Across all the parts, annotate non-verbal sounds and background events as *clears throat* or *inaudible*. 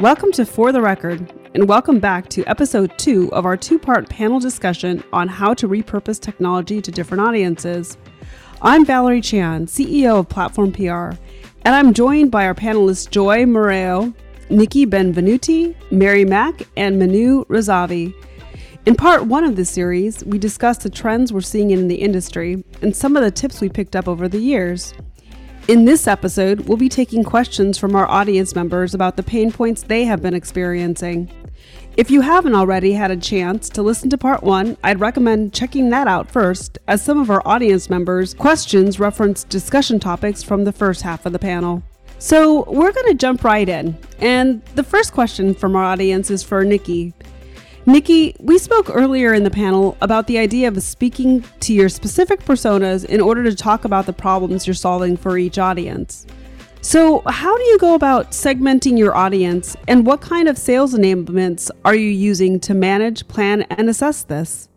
Welcome to For the Record, and welcome back to episode two of our two part panel discussion on how to repurpose technology to different audiences. I'm Valerie Chan, CEO of Platform PR, and I'm joined by our panelists Joy Murao, Nicki Benvenuti, Mary Mack, and Minoo Razavi. In part one of this series, we discussed the trends we're seeing in the industry and some of the tips we picked up over the years. In this episode, we'll be taking questions from our audience members about the pain points they have been experiencing. If you haven't already had a chance to listen to part one, I'd recommend checking that out first, as some of our audience members' questions reference discussion topics from the first half of the panel. So we're going to jump right in. And the first question from our audience is for Nicki. Nicki, we spoke earlier in the panel about the idea of speaking to your specific personas in order to talk about the problems you're solving for each audience. So, how do you go about segmenting your audience, and what kind of sales enablements are you using to manage, plan, and assess this?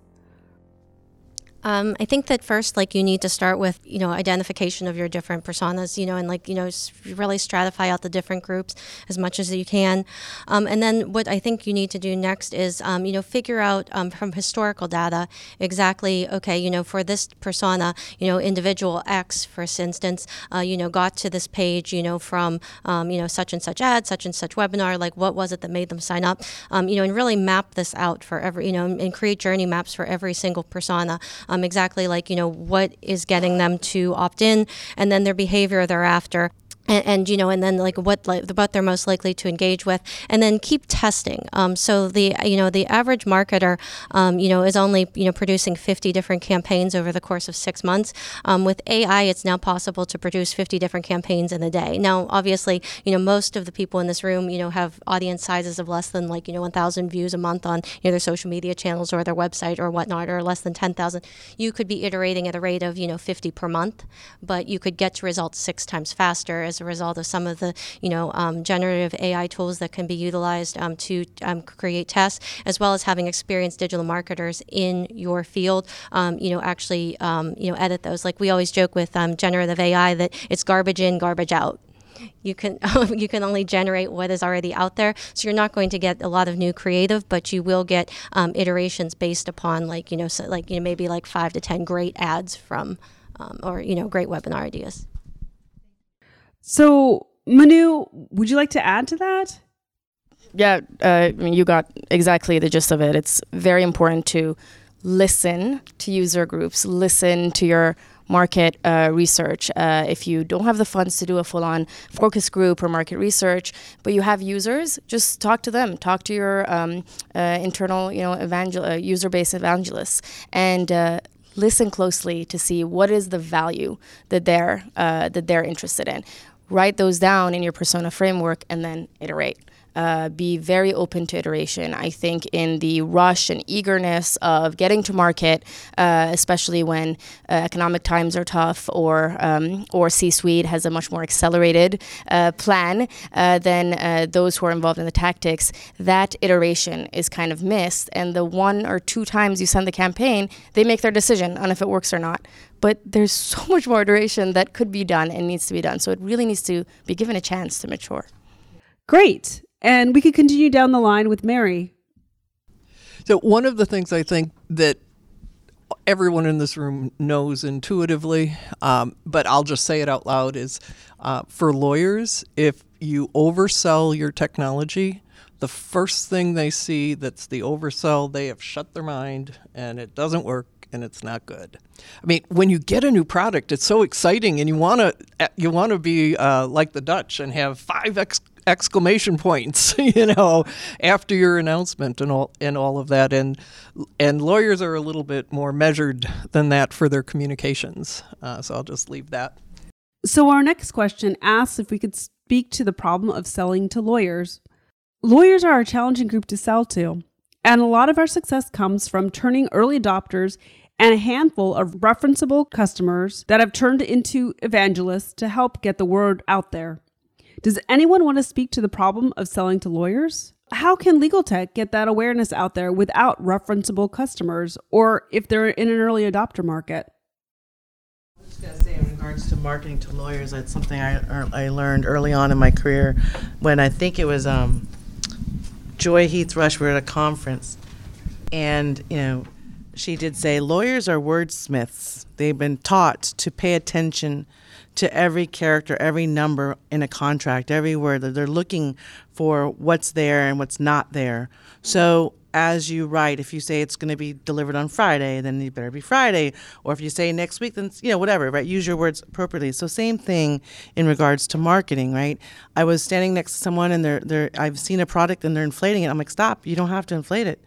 Um, I think that first, like you need to start with you know identification of your different personas, you know, and like you know really stratify out the different groups as much as you can, um, and then what I think you need to do next is um, you know figure out um, from historical data exactly okay you know for this persona you know individual X for instance uh, you know got to this page you know from um, you know such and such ad such and such webinar like what was it that made them sign up um, you know and really map this out for every you know and create journey maps for every single persona um, exactly like you know what is getting them to opt in, and then their behavior thereafter and, and, you know, and then like what like what they're most likely to engage with, and then keep testing. Um, so the you know the average marketer, um, you know, is only you know producing 50 different campaigns over the course of six months. Um, with AI, it's now possible to produce 50 different campaigns in a day. Now, obviously, you know, most of the people in this room, you know, have audience sizes of less than like you know 1,000 views a month on you know their social media channels or their website or whatnot, or less than 10,000. You could be iterating at a rate of you know 50 per month, but you could get to results six times faster as a result of some of the you know um, generative AI tools that can be utilized um, to um, create tests, as well as having experienced digital marketers in your field, um, you know, actually um, you know edit those. Like we always joke with generative AI that it's garbage in, garbage out. You can *laughs* you can only generate what is already out there. So you're not going to get a lot of new creative but you will get um, iterations based upon like you know so like you know maybe like five to ten great ads from um, or you know great webinar ideas so, Minoo, would you like to add to that? Yeah, uh, you got exactly the gist of it. It's very important to listen to user groups, listen to your market uh, research. Uh, if you don't have the funds to do a full on focus group or market research, but you have users, just talk to them. Talk to your um, uh, internal, you know, evangel- uh, user base evangelists, and uh, listen closely to see what is the value that they're uh, that they're interested in write those down in your persona framework and then iterate. Uh, be very open to iteration. I think in the rush and eagerness of getting to market, uh, especially when uh, economic times are tough or um, or C-suite has a much more accelerated uh, plan uh, than uh, those who are involved in the tactics, that iteration is kind of missed. And the one or two times you send the campaign, they make their decision on if it works or not but there's *laughs* so much more iteration that could be done and needs to be done. So it really needs to be given a chance to mature. Great. And we could continue down the line with Mary. So, one of the things I think that everyone in this room knows intuitively, um, but I'll just say it out loud is uh, for lawyers, if you oversell your technology, the first thing they see that's the oversell, they have shut their mind and it doesn't work and it's not good. I mean, when you get a new product, it's so exciting, and you want to you want to be uh, like the Dutch and have five ex- exclamation points, *laughs* you know, after your announcement and all and all of that. And and lawyers are a little bit more measured than that for their communications. Uh, so I'll just leave that. So our next question asks if we could speak to the problem of selling to lawyers. Lawyers are a challenging group to sell to, and a lot of our success comes from turning early adopters and a handful of referenceable customers that have turned into evangelists to help get the word out there. Does anyone want to speak to the problem of selling to lawyers? How can legal tech get that awareness out there without referenceable customers or if they're in an early adopter market? I going to say, in regards to marketing to lawyers, that's something I, er, I learned early on in my career when I think it was um, Joy Heath Rush. We were at a conference, and you know, she did say lawyers are wordsmiths. They've been taught to pay attention to every character, every number in a contract, every word. They're looking for what's there and what's not there. So as you write, if you say it's going to be delivered on Friday, then it better be Friday. Or if you say next week, then you know whatever, right? Use your words appropriately. So same thing in regards to marketing, right? I was standing next to someone and they're they're I've seen a product and they're inflating it. I'm like, stop! You don't have to inflate it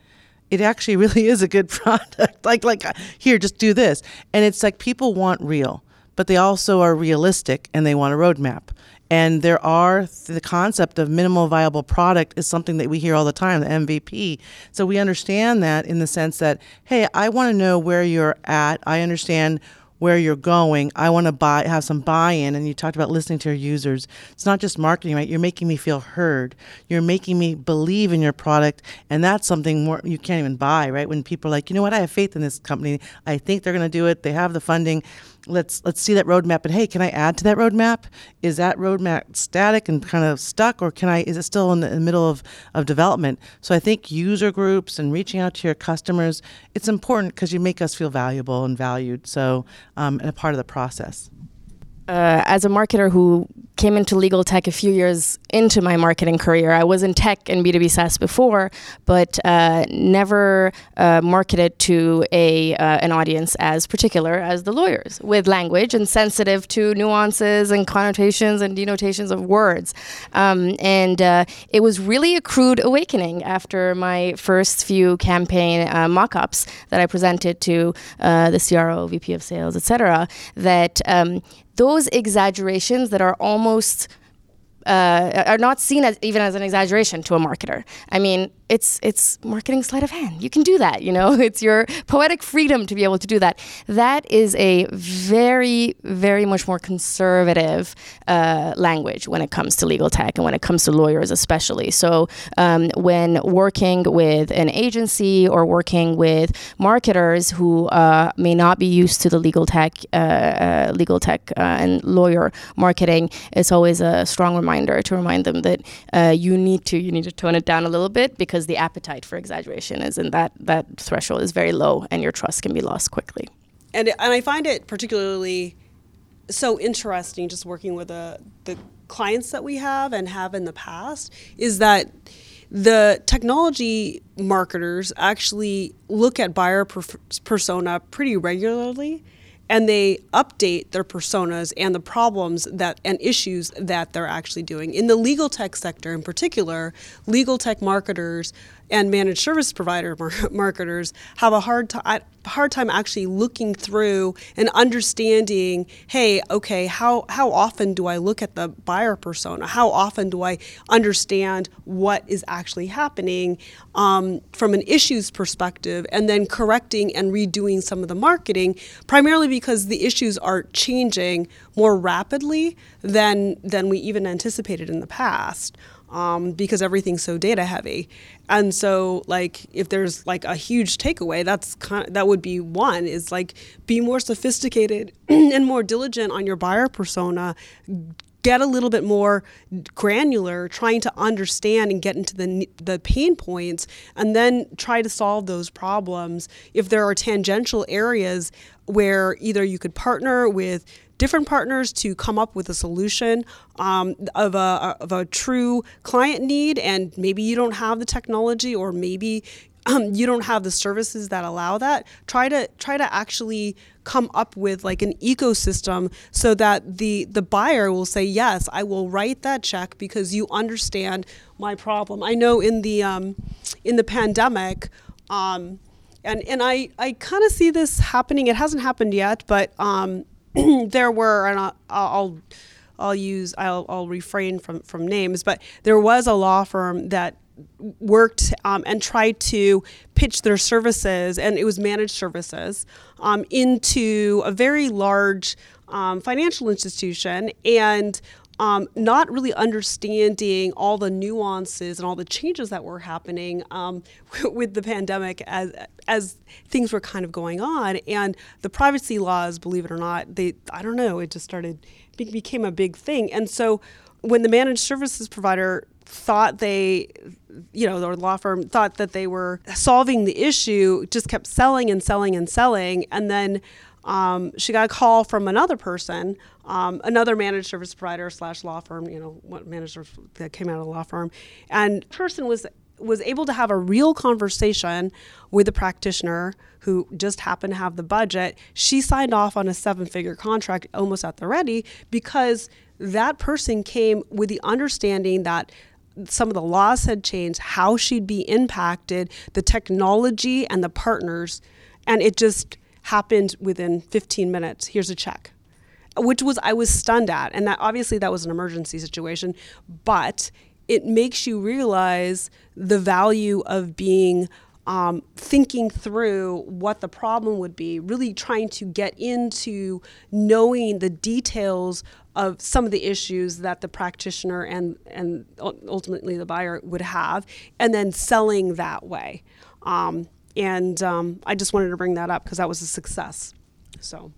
it actually *laughs* really is a good *laughs* product. like like uh, here, just do this. And it's like people want real but they also are realistic and they want a roadmap. And there are the concept of minimal viable product is something that we hear all the time, the MVP. So we understand that in the sense that, hey, I want to know where you're at. I understand where you're going. I want to buy have some buy-in and you talked about listening to your users. It's not just marketing, right? You're making me feel heard. You're making me believe in your product and that's something more you can't even buy, right? When people are like, "You know what? I have faith in this company. I think they're going to do it. They have the funding." Let's let's see that roadmap and hey can i add to that roadmap? Is that roadmap static and kind of stuck or can i is it still in the, in the middle of, of development? So i think user groups and reaching out to your customers it's important because you make us feel valuable and valued so um, and a part of the process uh, as a marketer who came into legal tech a few years into my marketing career, I was in tech and B2B SaaS before, but uh, never uh, marketed to a uh, an audience as particular as the lawyers, with language and sensitive to nuances and connotations and denotations of words. Um, and uh, it was really a crude awakening after my first few campaign uh, mock-ups that I presented to the CRO, VP of Sales, etc. That um, those exaggerations that are almost uh, are not seen as even as an exaggeration to a marketer. I mean, it's it's marketing sleight of hand. You can do that, you know. *laughs* It's your poetic freedom to be able to do that. That is a very very much more conservative uh, language when it comes to legal tech and when it comes to lawyers especially. So um, when working with an agency or working with marketers who uh, may not be used to the legal tech uh, uh, legal tech uh, and lawyer marketing, it's always a strong reminder to remind them that uh, you need to you need to tone it down a little bit because the appetite for exaggeration is in that that threshold is very low and your trust can be lost quickly. And and I find it particularly so interesting just working with the the clients that we have and have in the past is that the technology marketers actually look at buyer per- persona pretty regularly and they update their personas and the problems that and issues that they're actually doing. In the legal tech sector in particular, legal tech marketers and managed service provider mar- *laughs* marketers have a hard time hard time actually looking through and understanding hey okay how how often do i look at the buyer persona? How often do i understand what is actually happening um, from an issues perspective and then correcting and redoing some of the marketing primarily because the issues are changing more rapidly than than we even anticipated in the past um, because everything's so data heavy. And so, like, if there's like a huge takeaway, that's kind of, that would be one is like be more sophisticated *clears throat* and more diligent on your buyer persona. Get a little bit more granular, trying to understand and get into the the pain points, and then try to solve those problems. If there are tangential areas where either you could partner with different partners to come up with a solution um, of, a, of a true client need. And maybe you don't have the technology, or maybe um, you don't have the services that allow that. Try to try to actually come up with like an ecosystem so that the the buyer will say yes, I will write that check because you understand my problem. I know in the um, in the pandemic. Um, and, and I, I kind of see this happening. It hasn't happened yet, but um, *clears throat* there were, and I'll, I'll, I'll use, I'll, I'll refrain from, from names, but there was a law firm that worked um, and tried to pitch their services, and it was managed services, um, into a very large um, financial institution. And um, not really understanding all the nuances and all the changes that were happening um, *laughs* with the pandemic as as things were kind of going on, and the privacy laws, believe it or not, they I don't know, it just started became a big thing, and so when the managed services provider thought they you know their law firm thought that they were solving the issue just kept selling and selling and selling. And then um, she got a call from another person um, another managed service provider slash law firm you know what manager that came out of the law firm and person was was able to have a real conversation with a practitioner who just happened to have the budget. She signed off on a seven figure contract almost at the ready because that person came with the understanding that some of the laws had changed, how she'd be impacted, the technology and the partners, and it just happened within 15 minutes. Here's a check. Which was I was stunned at. And that obviously that was an emergency situation, but it makes you realize the value of being um, thinking through what the problem would be, really trying to get into knowing the details of some of the issues that the practitioner and and ultimately the buyer would have, and then selling that way. Um, and um, I just wanted to bring that up because that was a success. So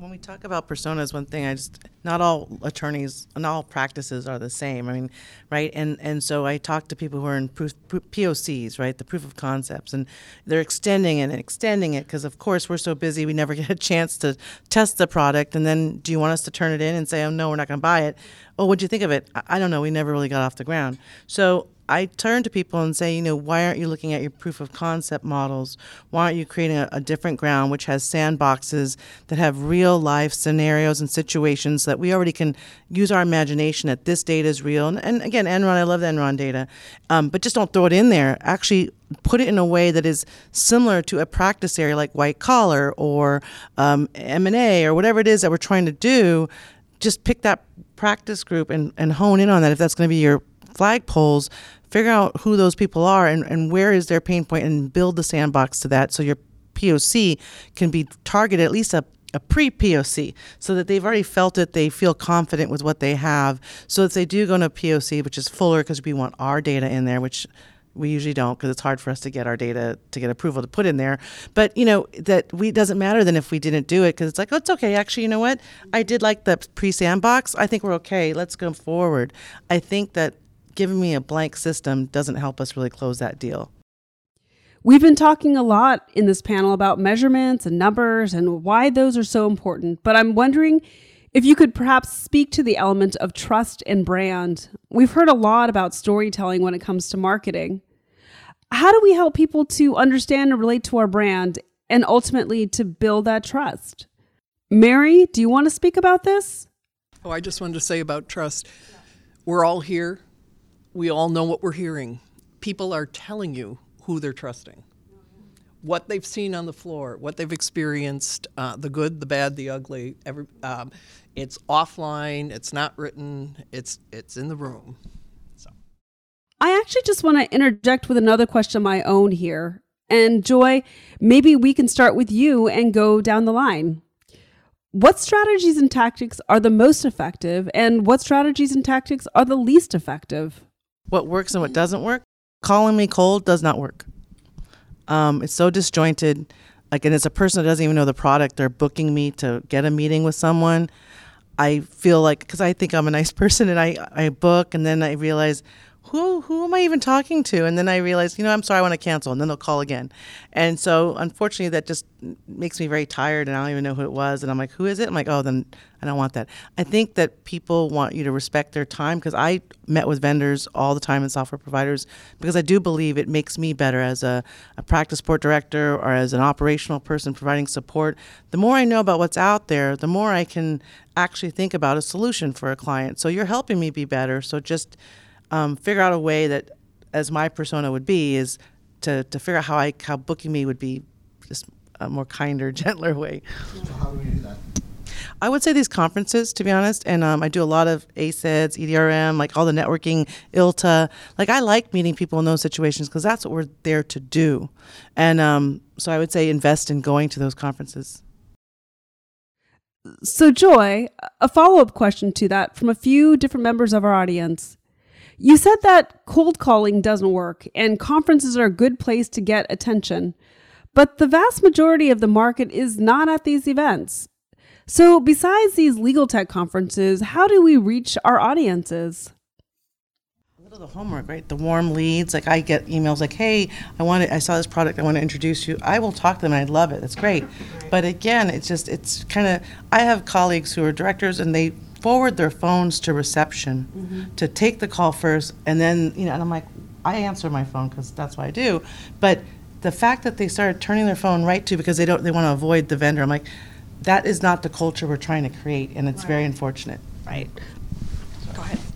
when we talk about personas, one thing I just not all attorneys and all practices are the same. I mean, right? And and so I talk to people who are in proof, POCs, right? The proof of concepts, and they're extending it and extending it because of course we're so busy we never *laughs* get a chance to test the product. And then do you want us to turn it in and say, oh no, we're not going to buy it? Oh, what'd you think of it? I, I don't know. We never really got off the ground. So I turn to people and say, you know, why aren't you looking at your proof of concept models? Why aren't you creating a, a, different ground which has sandboxes that have real life scenarios and situations that we already can use our imagination that this data is real? And, and again, Enron, I love the Enron data, um, but just don't throw it in there. Actually, put it in a way that is similar to a practice area like white collar or um, M&A or whatever it is that we're trying to do. Just pick that practice group and, and hone in on that if that's going to be your flagpoles figure out who those people are and, and where is their pain point and build the sandbox to that so your POC can be targeted at least a a pre POC so that they've already felt it, they feel confident with what they have. So if they do go into POC, which is fuller because we want our data in there, which we usually don't because it's hard for us to get our data to get approval to put in there. But you know that we doesn't matter then if we didn't do it because it's like oh it's okay actually you know what I did like the pre sandbox I think we're okay let's go forward. I think that giving me a blank system doesn't help us really close that deal. We've been talking a lot in this panel about measurements and numbers and why those are so important, but I'm wondering if you could perhaps speak to the element of trust and brand. We've heard a lot about storytelling when it comes to marketing. How do we help people to understand and relate to our brand and ultimately to build that trust? Mary, do you want to speak about this? Oh, I just wanted to say about trust. We're all here we all know what we're hearing. People are telling you who they're trusting, what they've seen on the floor, what they've experienced, uh, the good, the bad, the ugly. Every, um, it's offline. It's not written. It's it's in the room. So, I actually just want to interject with another question of my own here. And Joy, maybe we can start with you and go down the line. What strategies and tactics are the most effective, and what strategies and tactics are the least effective? What works and what doesn't work. Calling me cold does not work. Um, it's so disjointed. Like, and it's a person that doesn't even know the product. They're booking me to get a meeting with someone. I feel like because I think I'm a nice *laughs* person and I I book and then I realize who who am I even talking to? And then I realize, you know, I'm sorry, I want to cancel, and then they'll call again. And so, unfortunately, that just makes me very tired, and I don't even know who it was. And I'm like, who is it? I'm like, oh, then I don't want that. I think that people want you to respect their time because I met with vendors all the time and software providers because I do believe it makes me better as a, a practice support director or as an operational person providing support. The more I know about what's out there, the more I can actually think about a solution for a client. So you're helping me be better. So just um, figure out a way that, as my persona would be, is to, to figure out how I how booking me would be just a more kinder, *laughs* gentler way. So how do we do that? I would say these conferences, to be honest, and um, I do a lot of ACEDs, EDRM, like all the networking, ILTA. Like I like meeting people in those situations because that's what we're there to do. And um, so I would say invest in going to those conferences. So, Joy, a follow up question to that from a few different members of our audience. You said that cold calling doesn't work and conferences are a good place to get attention, but the vast majority of the market is not at these events. So, besides these legal tech conferences, how do we reach our audiences? A little the homework, right? The warm leads. Like I get emails like, "Hey, I want to, I saw this product. I want to introduce you." I will talk to them. and I love it. It's great. But again, it's just it's kind of. I have colleagues who are directors, and they forward their phones to reception mm-hmm. to take the call first, and then you know, and I'm like, I answer my phone because that's what I do. But the fact that they started turning their phone right to because they don't they want to avoid the vendor, I'm like, that is not the culture we're trying to create, and it's very unfortunate. Right.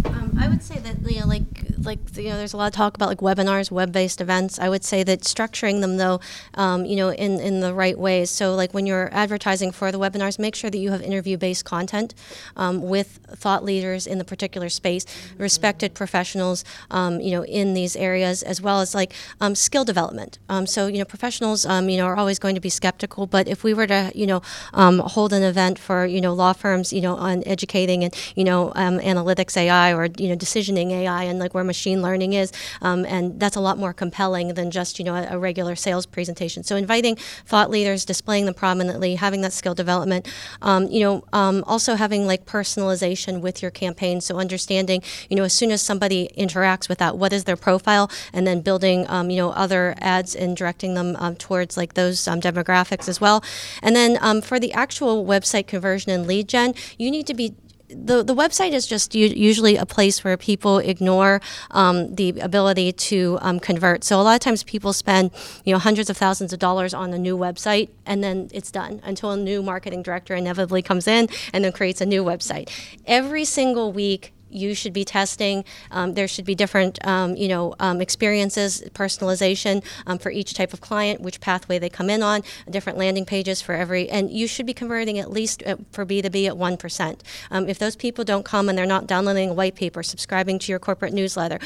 Um, I would say that you know, like like you know, there's a lot of talk about like webinars, web-based events. I would say that structuring them though, um, you know, in in the right ways. So like when you're advertising for the webinars, make sure that you have interview-based content um, with thought leaders in the particular space, respected professionals, um, you know, in these areas, as well as like um, skill development. Um, so you know, professionals, um, you know, are always going to be skeptical. But if we were to, you know, um, hold an event for you know law firms, you know, on educating and you know um, analytics AI or you know decisioning AI and like where machine learning is, um, and that's a lot more compelling than just you know a, a regular sales presentation. So inviting thought leaders, displaying them prominently, having that skill development, um, you know, um, also having like personalization with your campaign. So understanding, you know, as soon as somebody interacts with that, what is their profile, and then building, um, you know, other ads and directing them um, towards like those demographics as well. And then for the actual website conversion and lead gen, you need to be the, the website is just u- usually a place where people ignore um, the ability to um, convert. So a lot of times people spend you know hundreds of thousands of dollars on a new website and then it's done until a new marketing director inevitably comes in and then creates a new website. Every single week you should be testing. Um, there should be different, um, you know, um, experiences, personalization um, for each type of client, which pathway they come in on, different landing pages for every, and you should be converting at least uh, for B2B at 1%. Um, if those people don't come and they're not downloading a white paper, subscribing to your corporate newsletter,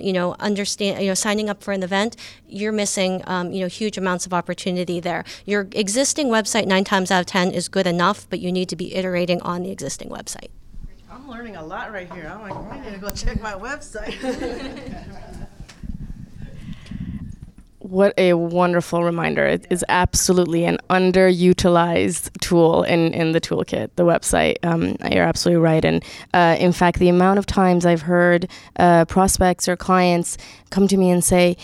you know, understand, you know, signing up for an event, you're missing, you know, huge amounts of opportunity there. Your existing website, nine times out of 10, is good enough, but you need to be iterating on the existing website. I'm learning a lot right here. I'm like, I need to go *laughs* check my website. *laughs* What a wonderful reminder. It is absolutely an underutilized tool in, in the toolkit, the website. Um, you're absolutely right. And uh, in fact, the amount of times I've heard uh, prospects or clients come to me and say,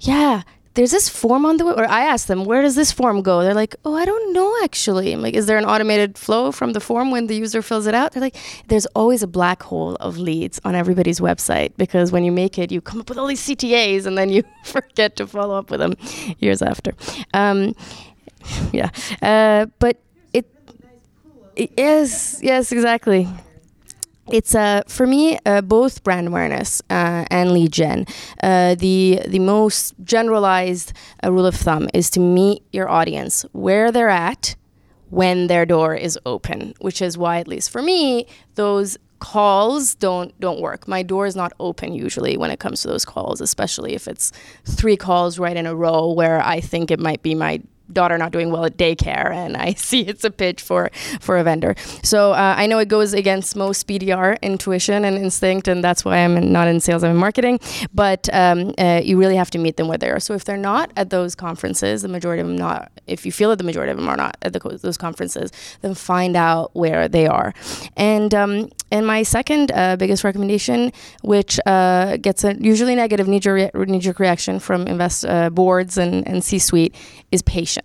Yeah, there's this form on the web, or I ask them, where does this form go? They're like, oh, I don't know actually. I'm like, is there an automated flow from the form when the user fills it out? They're like, there's always a black hole of leads on everybody's website because when you make it, you come up with all these CTAs and then you *laughs* forget to follow up with them years after. Um, yeah, uh, but it, it is, yes, exactly it's uh, for me uh, both brand awareness uh, and lead gen. Uh, the the most generalized uh, rule of thumb is to meet your audience where they're at when their door is open, which is why at least for me those calls don't don't work. My door is not open usually when it comes to those calls, especially if it's three calls right in a row where I think it might be my daughter not doing well at daycare and I *laughs* see it's a pitch for for a vendor. So uh, I know it goes against most BDR intuition and instinct, and that's why I'm not in sales, I'm in marketing. But um, uh, you really have to meet them where they are. So if they're not at those conferences, the majority of them not. If you feel that the majority of them are not at the, those conferences, then find out where they are. And um, and my second uh, biggest recommendation, which uh, gets a usually negative knee-jerk, knee-jerk reaction from invest uh, boards and, and C-suite, is patience.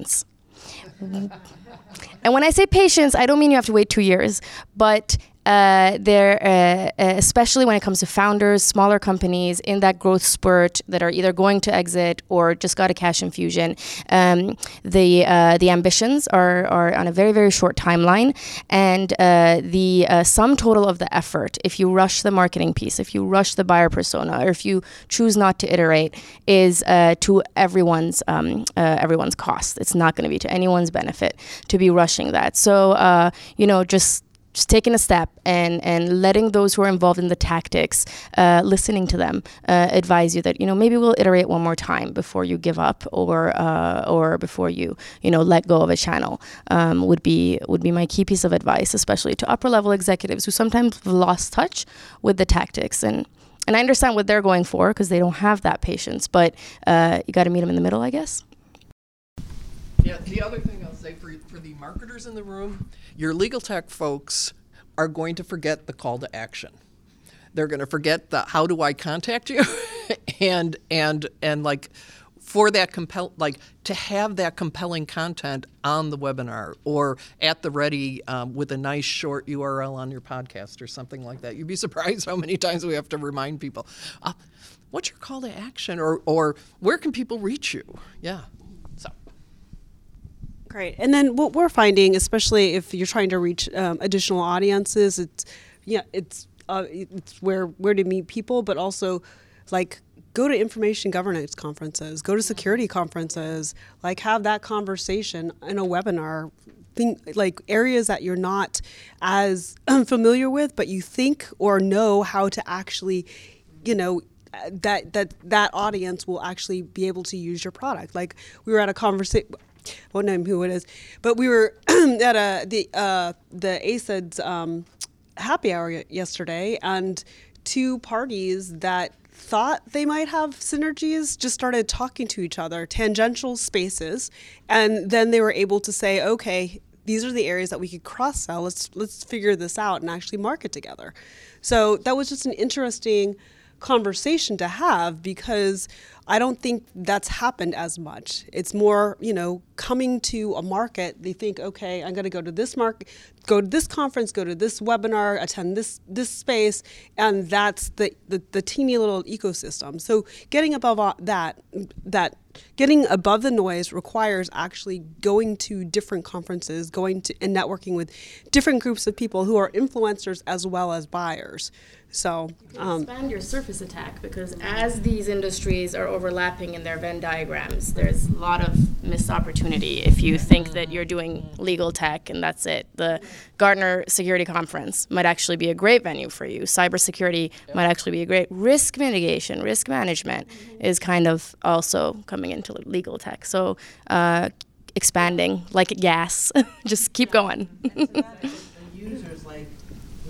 And when I say patience, I don't mean you have to wait two years, but uh, uh, uh, especially when it comes to founders, smaller companies in that growth spurt that are either going to exit or just got a cash infusion. Um, the uh, the ambitions are are on a very very short timeline, and uh, the uh, sum total of the effort, if you rush the marketing piece, if you rush the buyer persona, or if you choose not to iterate, is to everyone's um, everyone's cost. It's not going to be to anyone's benefit to be rushing that. So you know just just taking a step and and letting those who are involved in the tactics, uh, listening to them, uh, advise you that you know maybe we'll iterate one more time before you give up or uh, or before you you know let go of a channel um, would be would be my key piece of advice, especially to upper level executives who sometimes have lost touch with the tactics and. And I understand what they're going for because they don't have that patience, but uh, you got to meet them in the middle, I guess. Yeah, the other thing I'll say for, for the marketers in the room, your legal tech folks are going to forget the call to action. they're going to forget the how do I contact you, *laughs* and and and like for that compel like to have that compelling content on the webinar or at the ready um, with a nice short URL on your podcast or something like that. You'd be *laughs* surprised how many times we have to remind people, uh, what's your call to action or or where can people reach you? Yeah. Great. And then what we're finding, especially if you're trying to reach um, additional audiences, it's yeah, it's uh, it's where where to meet people, but also like go to information governance conferences, go to security conferences, like have that conversation in a webinar. Think like areas that you're not as *clears throat* familiar with, but you think or know how to actually, you know, that that that audience will actually be able to use your product. Like we were at a conversation won't name who it is, but we were *clears throat* at a the uh, the ACEDS um, happy hour yesterday, and two parties that thought they might have synergies just started talking to each other, tangential spaces, and then they were able to say, okay, these are the areas that we could cross sell. Let's let's figure this out and actually market together. So that was just an interesting conversation to have because I don't think that's happened as much. It's more, you know, coming to a market, they think, okay, I'm going to go to this market, go to this conference, go to this webinar, attend this this space, and that's the the, the teeny little ecosystem. So getting above that that getting above the noise requires actually going to different conferences, going to and networking with different groups of people who are influencers as well as buyers. So um, expand your surface attack because as these industries are overlapping in their Venn diagrams, there's a lot of missed opportunity if you think that you're doing legal tech and that's it. The Gartner Security Conference might actually be a great venue for you. Cybersecurity might actually be a great risk mitigation, risk management is kind of also coming into legal tech. So uh, expanding like gas, *laughs* just keep going. users like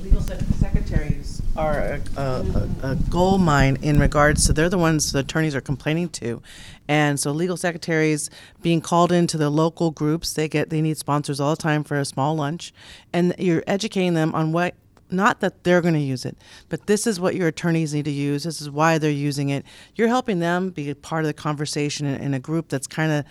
legal secretaries are a, a, a, gold mine in regards to they're the ones the attorneys are complaining to and so legal secretaries being called into the local groups they get they need sponsors all the time for a small lunch and you're educating them on what not that they're going to use it, but this is what your attorneys need to use. This is why they're using it. You're helping them be a part of the conversation in, in a group that's kind of,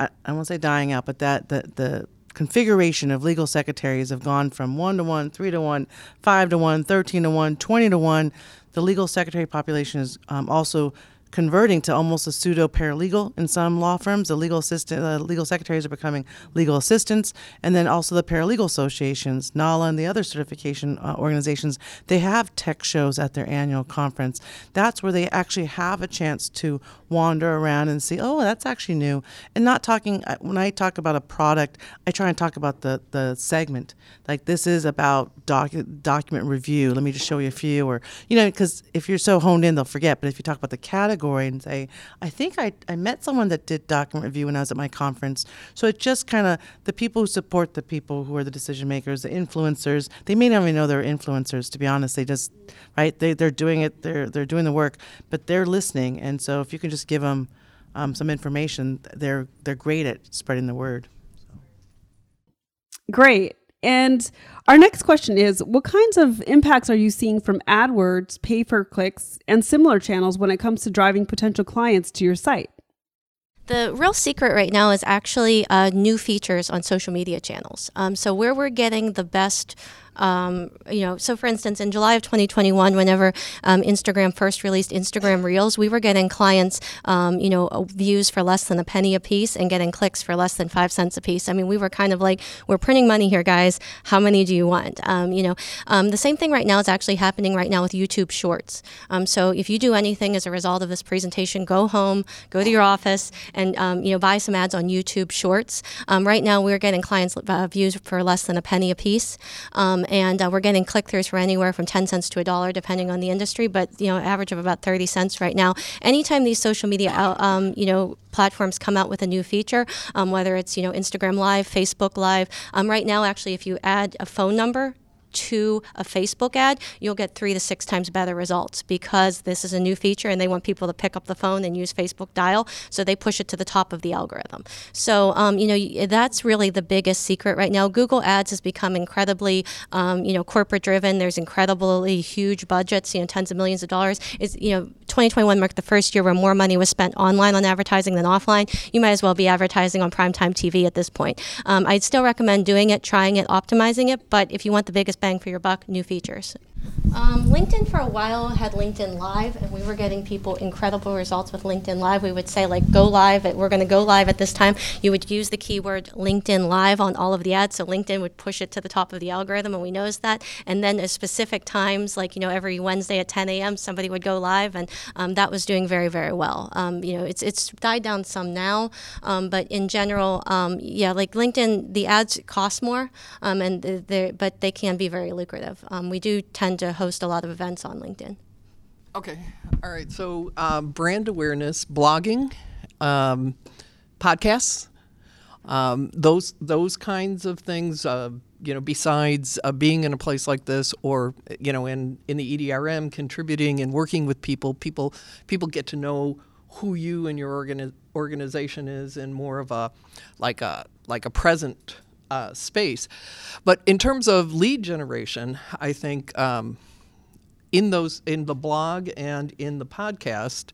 I, I won't say dying out, but that the, the configuration of legal secretaries have gone from 1 to 1, 3 to 1, 5 to 1, 13 to 1, 20 to 1. The legal secretary population is um, also converting to almost a pseudo paralegal in some law firms. The legal assistant, uh, legal secretaries are becoming legal assistants, and then also the paralegal associations, NALA, and the other certification uh, organizations. They have tech shows at their annual conference. That's where they actually have a chance to wander around and see, oh, that's actually new, and not talking. Uh, when I talk about a product, I try and talk about the the segment. Like this is about doc, document review. Let me just show you a few, or you know, because if you're so honed in, they'll forget. But if you talk about the category category and say, I think I, I met someone that did document review when I was at my conference. So it just kind of, the people who support the people who are the decision makers, the influencers, they may not even know they're influencers, to be honest. They just, right, they, they're doing it, they're, they're doing the work, but they're listening. And so if you can just give them um, some information, they're, they're great at spreading the word. Great. And our next question is What kinds of impacts are you seeing from AdWords, pay per clicks, and similar channels when it comes to driving potential clients to your site? The real secret right now is actually uh, new features on social media channels. Um, so, where we're getting the best um, you know, so for instance, in July of 2021, whenever um, Instagram first released Instagram Reels, we were getting clients, um, you know, views for less than a penny a piece and getting clicks for less than five cents a piece. I mean, we were kind of like, we're printing money here, guys. How many do you want? Um, you know, um, the same thing right now is actually happening right now with YouTube Shorts. Um, so if you do anything as a result of this presentation, go home, go to your office, and you know, buy some ads on YouTube Shorts. right now, we're getting clients uh, views for less than a penny a piece. And uh, we're getting click-throughs for anywhere from 10 cents to a dollar depending on the industry but you know average of about 30 cents right now. Anytime these social media um, you know platforms come out with a new feature um, whether it's you know instagram live facebook live um, right now actually if you add a phone number to a Facebook ad, you'll get three to six times better results because this is a new feature and they want people to pick up the phone and use Facebook Dial. So they push it to the top of the algorithm. So, um, you know, that's really the biggest secret right now. Google Ads has become incredibly, um, you know, corporate driven. There's incredibly huge budgets, you know, tens of millions of dollars. Is you know, 2021 marked the first year where more money was spent online on advertising than offline. You might as well be advertising on primetime TV at this point. Um, I'd still recommend doing it, trying it, optimizing it, but if you want the biggest bang for your buck, new features. Um, LinkedIn for a while had LinkedIn Live, and we were getting people incredible results with LinkedIn Live. We would say, like, go live, we're going to go live at this time. You would use the keyword LinkedIn Live on all of the ads, so LinkedIn would push it to the top of the algorithm, and we noticed that. And then at specific times, like, you know, every Wednesday at 10 a.m., somebody would go live, and um, that was doing very, very well. Um, you know, it's, it's died down some now, um, but in general, um, yeah, like LinkedIn, the ads cost more, um, and but they can be very lucrative. we do tend tend to host a lot of events on LinkedIn. Okay. All right. So, um, brand awareness, blogging, um, podcasts, um, those those kinds of things. Uh, you know, besides uh, being in a place like this, or you know, in in the EDRM, contributing and working with people, people people get to know who you and your organi- organization is in more of a like a like a present uh, space. But in terms of lead generation, I think um, in those in the blog and in the podcast,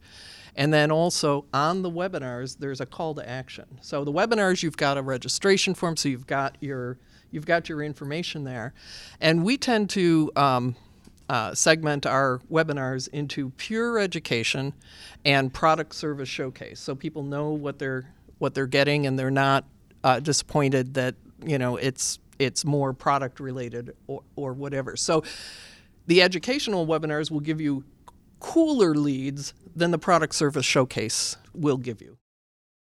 and then also on the webinars, there's a call to action. So the webinars, you've got a registration form, so you've got your you've got your information there, and we tend to. Um, uh, segment our webinars into pure education and product service showcase, so people know what they're what they're getting, and they're not uh, disappointed that you know it's it's more product related or, or whatever. So the educational webinars will give you cooler leads than the product service showcase will give you.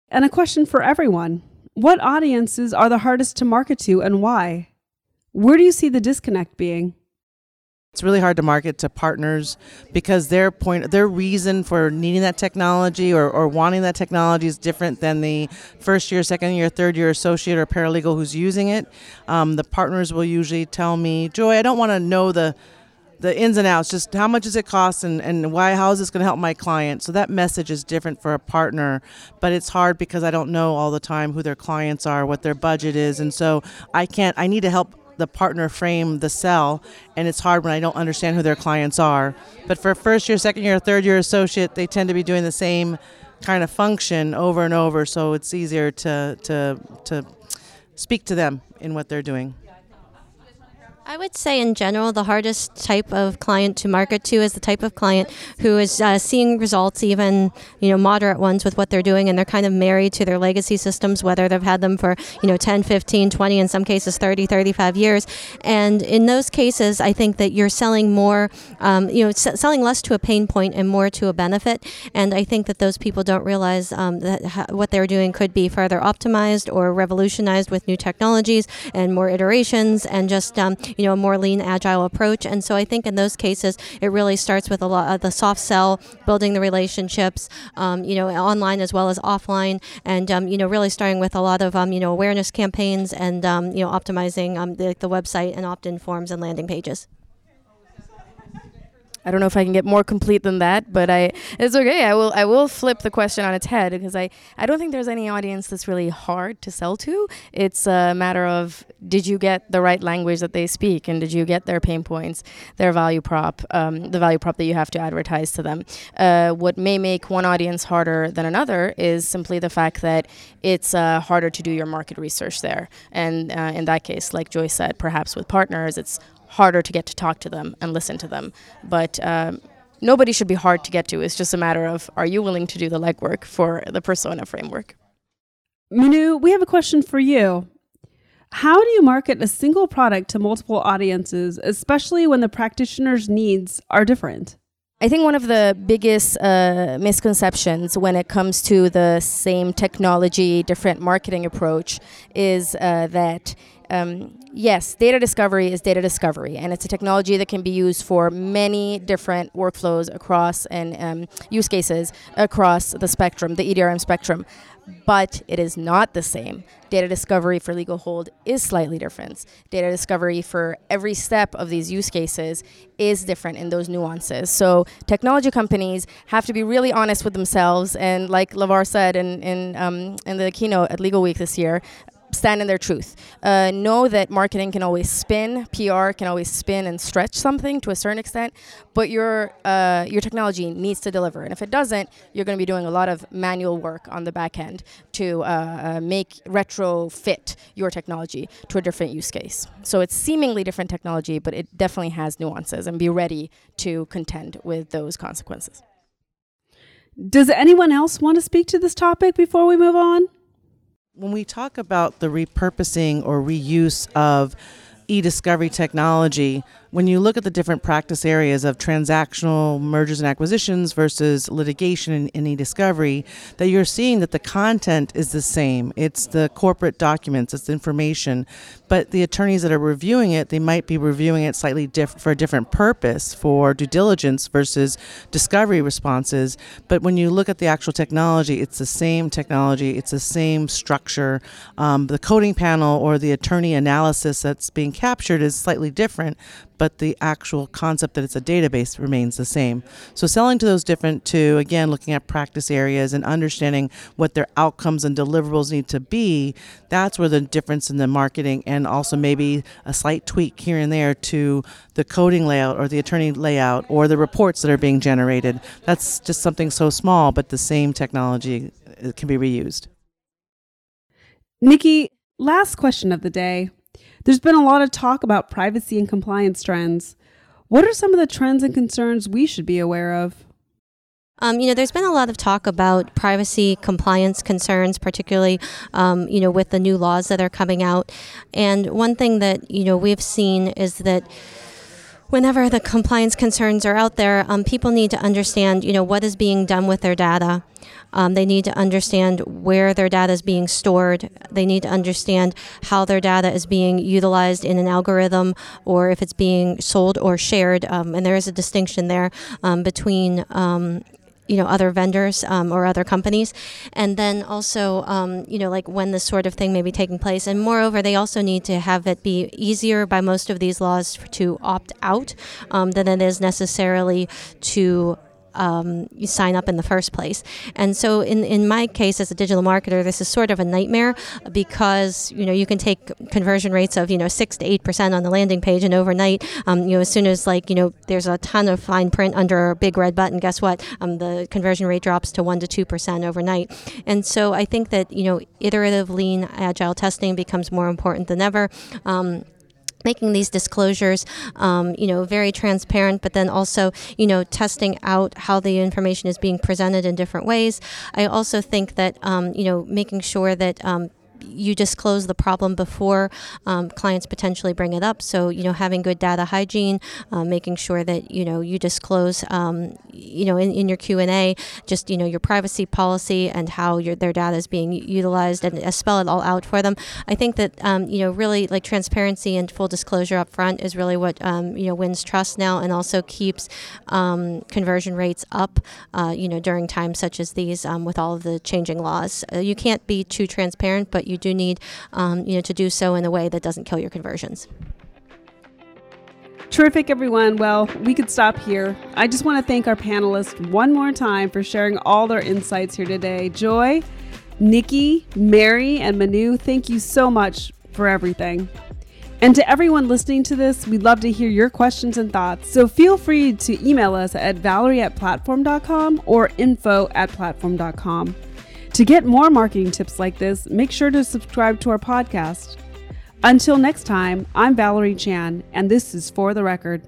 And a question for everyone What audiences are the hardest to market to and why? Where do you see the disconnect being? It's really hard to market to partners because their point, their reason for needing that technology or, or wanting that technology is different than the first year, second year, third year associate or paralegal who's using it. Um, the partners will usually tell me, Joy, I don't want to know the the ins and outs, just how much does it cost and, and why, how is this going to help my client? So that message is different for a partner, but it's hard because I don't know all the time who their clients are, what their budget is. And so I can't, I need to help the partner frame the sell, and it's hard when I don't understand who their clients are. But for first year, second year, third year associate, they tend to be doing the same kind of function over and over, so it's easier to to to speak to them in what they're doing. I would say, in general, the hardest type of client to market to is the type of client who is uh, seeing results, even you know moderate ones, with what they're doing, and they're kind of married to their legacy systems, whether they've had them for you know 10, 15, 20, in some cases 30, 35 years. And in those cases, I think that you're selling more, um, you know, s- selling less to a pain point and more to a benefit. And I think that those people don't realize um, that ha- what they're doing could be further optimized or revolutionized with new technologies and more iterations and just um, you know, a more lean, agile approach. And so I think in those cases, it really starts with a lot of the soft sell, building the relationships, um, you know, online as well as offline, and um, you know, really starting with a lot of um, you know awareness campaigns and um, you know optimizing um, the, the website and opt-in forms and landing pages. I don't know if I can get more complete than that, but I it's okay. I will I will flip the question on its head because I I don't think there's any audience that's really hard to sell to. It's a matter of did you get the right language that they speak and did you get their pain points, their value prop, um, the value prop that you have to advertise to them. Uh, what may make one audience harder than another is simply the fact that it's uh, harder to do your market research there. And uh, in that case, like Joyce said, perhaps with partners, it's harder to get to talk to them and listen to them. But um, nobody should be hard to get to. It's just a matter of are you willing to do the legwork for the persona framework? Minoo, we have a question for you. How do you market a single product to multiple audiences, especially when the practitioner's needs are different? I think one of the biggest uh, misconceptions when it comes to the same technology, different marketing approach is uh, that um, yes, data discovery is data discovery, and it's a technology that can be used for many different workflows across and um, use cases across the spectrum, the EDRM spectrum. But it is not the same. Data discovery for legal hold is slightly different. Data discovery for every step of these use cases is different in those nuances. So technology companies have to be really honest with themselves, and like Lavar said in in um, in the keynote at Legal Week this year, stand in their truth. Uh, know that marketing can always spin, PR can always spin and stretch something to a certain extent, but your uh, your technology needs to deliver. And if it doesn't, you're going to be doing a lot of manual work on the back end to uh, uh, make retrofit your technology to a different use case. So it's seemingly different technology, but it definitely has nuances, and be ready to contend with those consequences. Does anyone else want to speak to this topic before we move on? When we talk about the repurposing or reuse of e-discovery technology when you look at the different practice areas of transactional mergers and acquisitions versus litigation and, and e-discovery that you're seeing that the content is the same. It's the corporate documents it's information. But the attorneys that are reviewing it they might be reviewing it slightly for a different purpose for due diligence versus discovery responses. But when you look at the actual technology it's the same technology it's the same structure. Um, the coding panel or the attorney analysis that's being captured is slightly different but the actual concept that it's a database remains the same. So selling to those different to again looking at practice areas and understanding what their outcomes and deliverables need to be, that's where the difference in the marketing and also maybe a slight tweak here and there to the coding layout or the attorney layout or the reports that are being generated. That's just something so small, but the same technology uh, can be reused. Nicki, last question of the day. There's been a lot of talk about privacy and compliance trends. What are some of the trends and concerns we should be aware of? Um, you know, there's been a lot of talk about privacy compliance concerns, particularly, um, you know, with the new laws that are coming out. And one thing that, you know, we've seen is that whenever the compliance concerns are out there, um, people need to understand, you know, what is being done with their data. Um, they need to understand where their data is being stored. They need to understand how their data is being utilized in an algorithm or if it's being sold or shared. Um, and there is a distinction there um, between um, you know other vendors um, or other companies. And then also um, you know like when this sort of thing may be taking place. And moreover they also need to have it be easier by most of these laws to opt out um, than it is necessarily to um, you sign up in the first place. And so, in, in my case as a digital marketer, this is sort of a nightmare because you know you can take conversion rates of you know six to eight percent on the landing page, and overnight, um, you know, as soon as like you know there's a ton of fine print under a big red button, guess what? Um, the conversion rate drops to one to two percent overnight. And so, I think that you know iterative, lean, agile testing becomes more important than ever. Um, making these disclosures, um, you know, very transparent, but then also, you know, testing out how the information is being presented in different ways. I also think that, um, you know, making sure that um, you disclose the problem before um, clients potentially bring it up. So you know, having good data hygiene, uh, making sure that you know you disclose, um, you know, in, in your Q and A, just you know your privacy policy and how your their data is being utilized, and uh, spell it all out for them. I think that um, you know really like transparency and full disclosure up front is really what um, you know wins trust now, and also keeps um, conversion rates up. Uh, you know during times such as these um, with all of the changing laws, uh, you can't be too transparent, but you do need um, you know to do so in a way that doesn't kill your conversions. Terrific, everyone. Well, we could stop here. I just want to thank our panelists one more time for sharing all their insights here today. Joy, Nicki, Mary, and Minoo, thank you so much for everything. And to everyone listening to this, we'd love to hear your questions and thoughts. So feel free to email us at valerie at plat4orm.com or info at plat4orm.com. To get more marketing tips like this, make sure to subscribe to our podcast. Until next time, I'm Valerie Chan, and this is For the Record.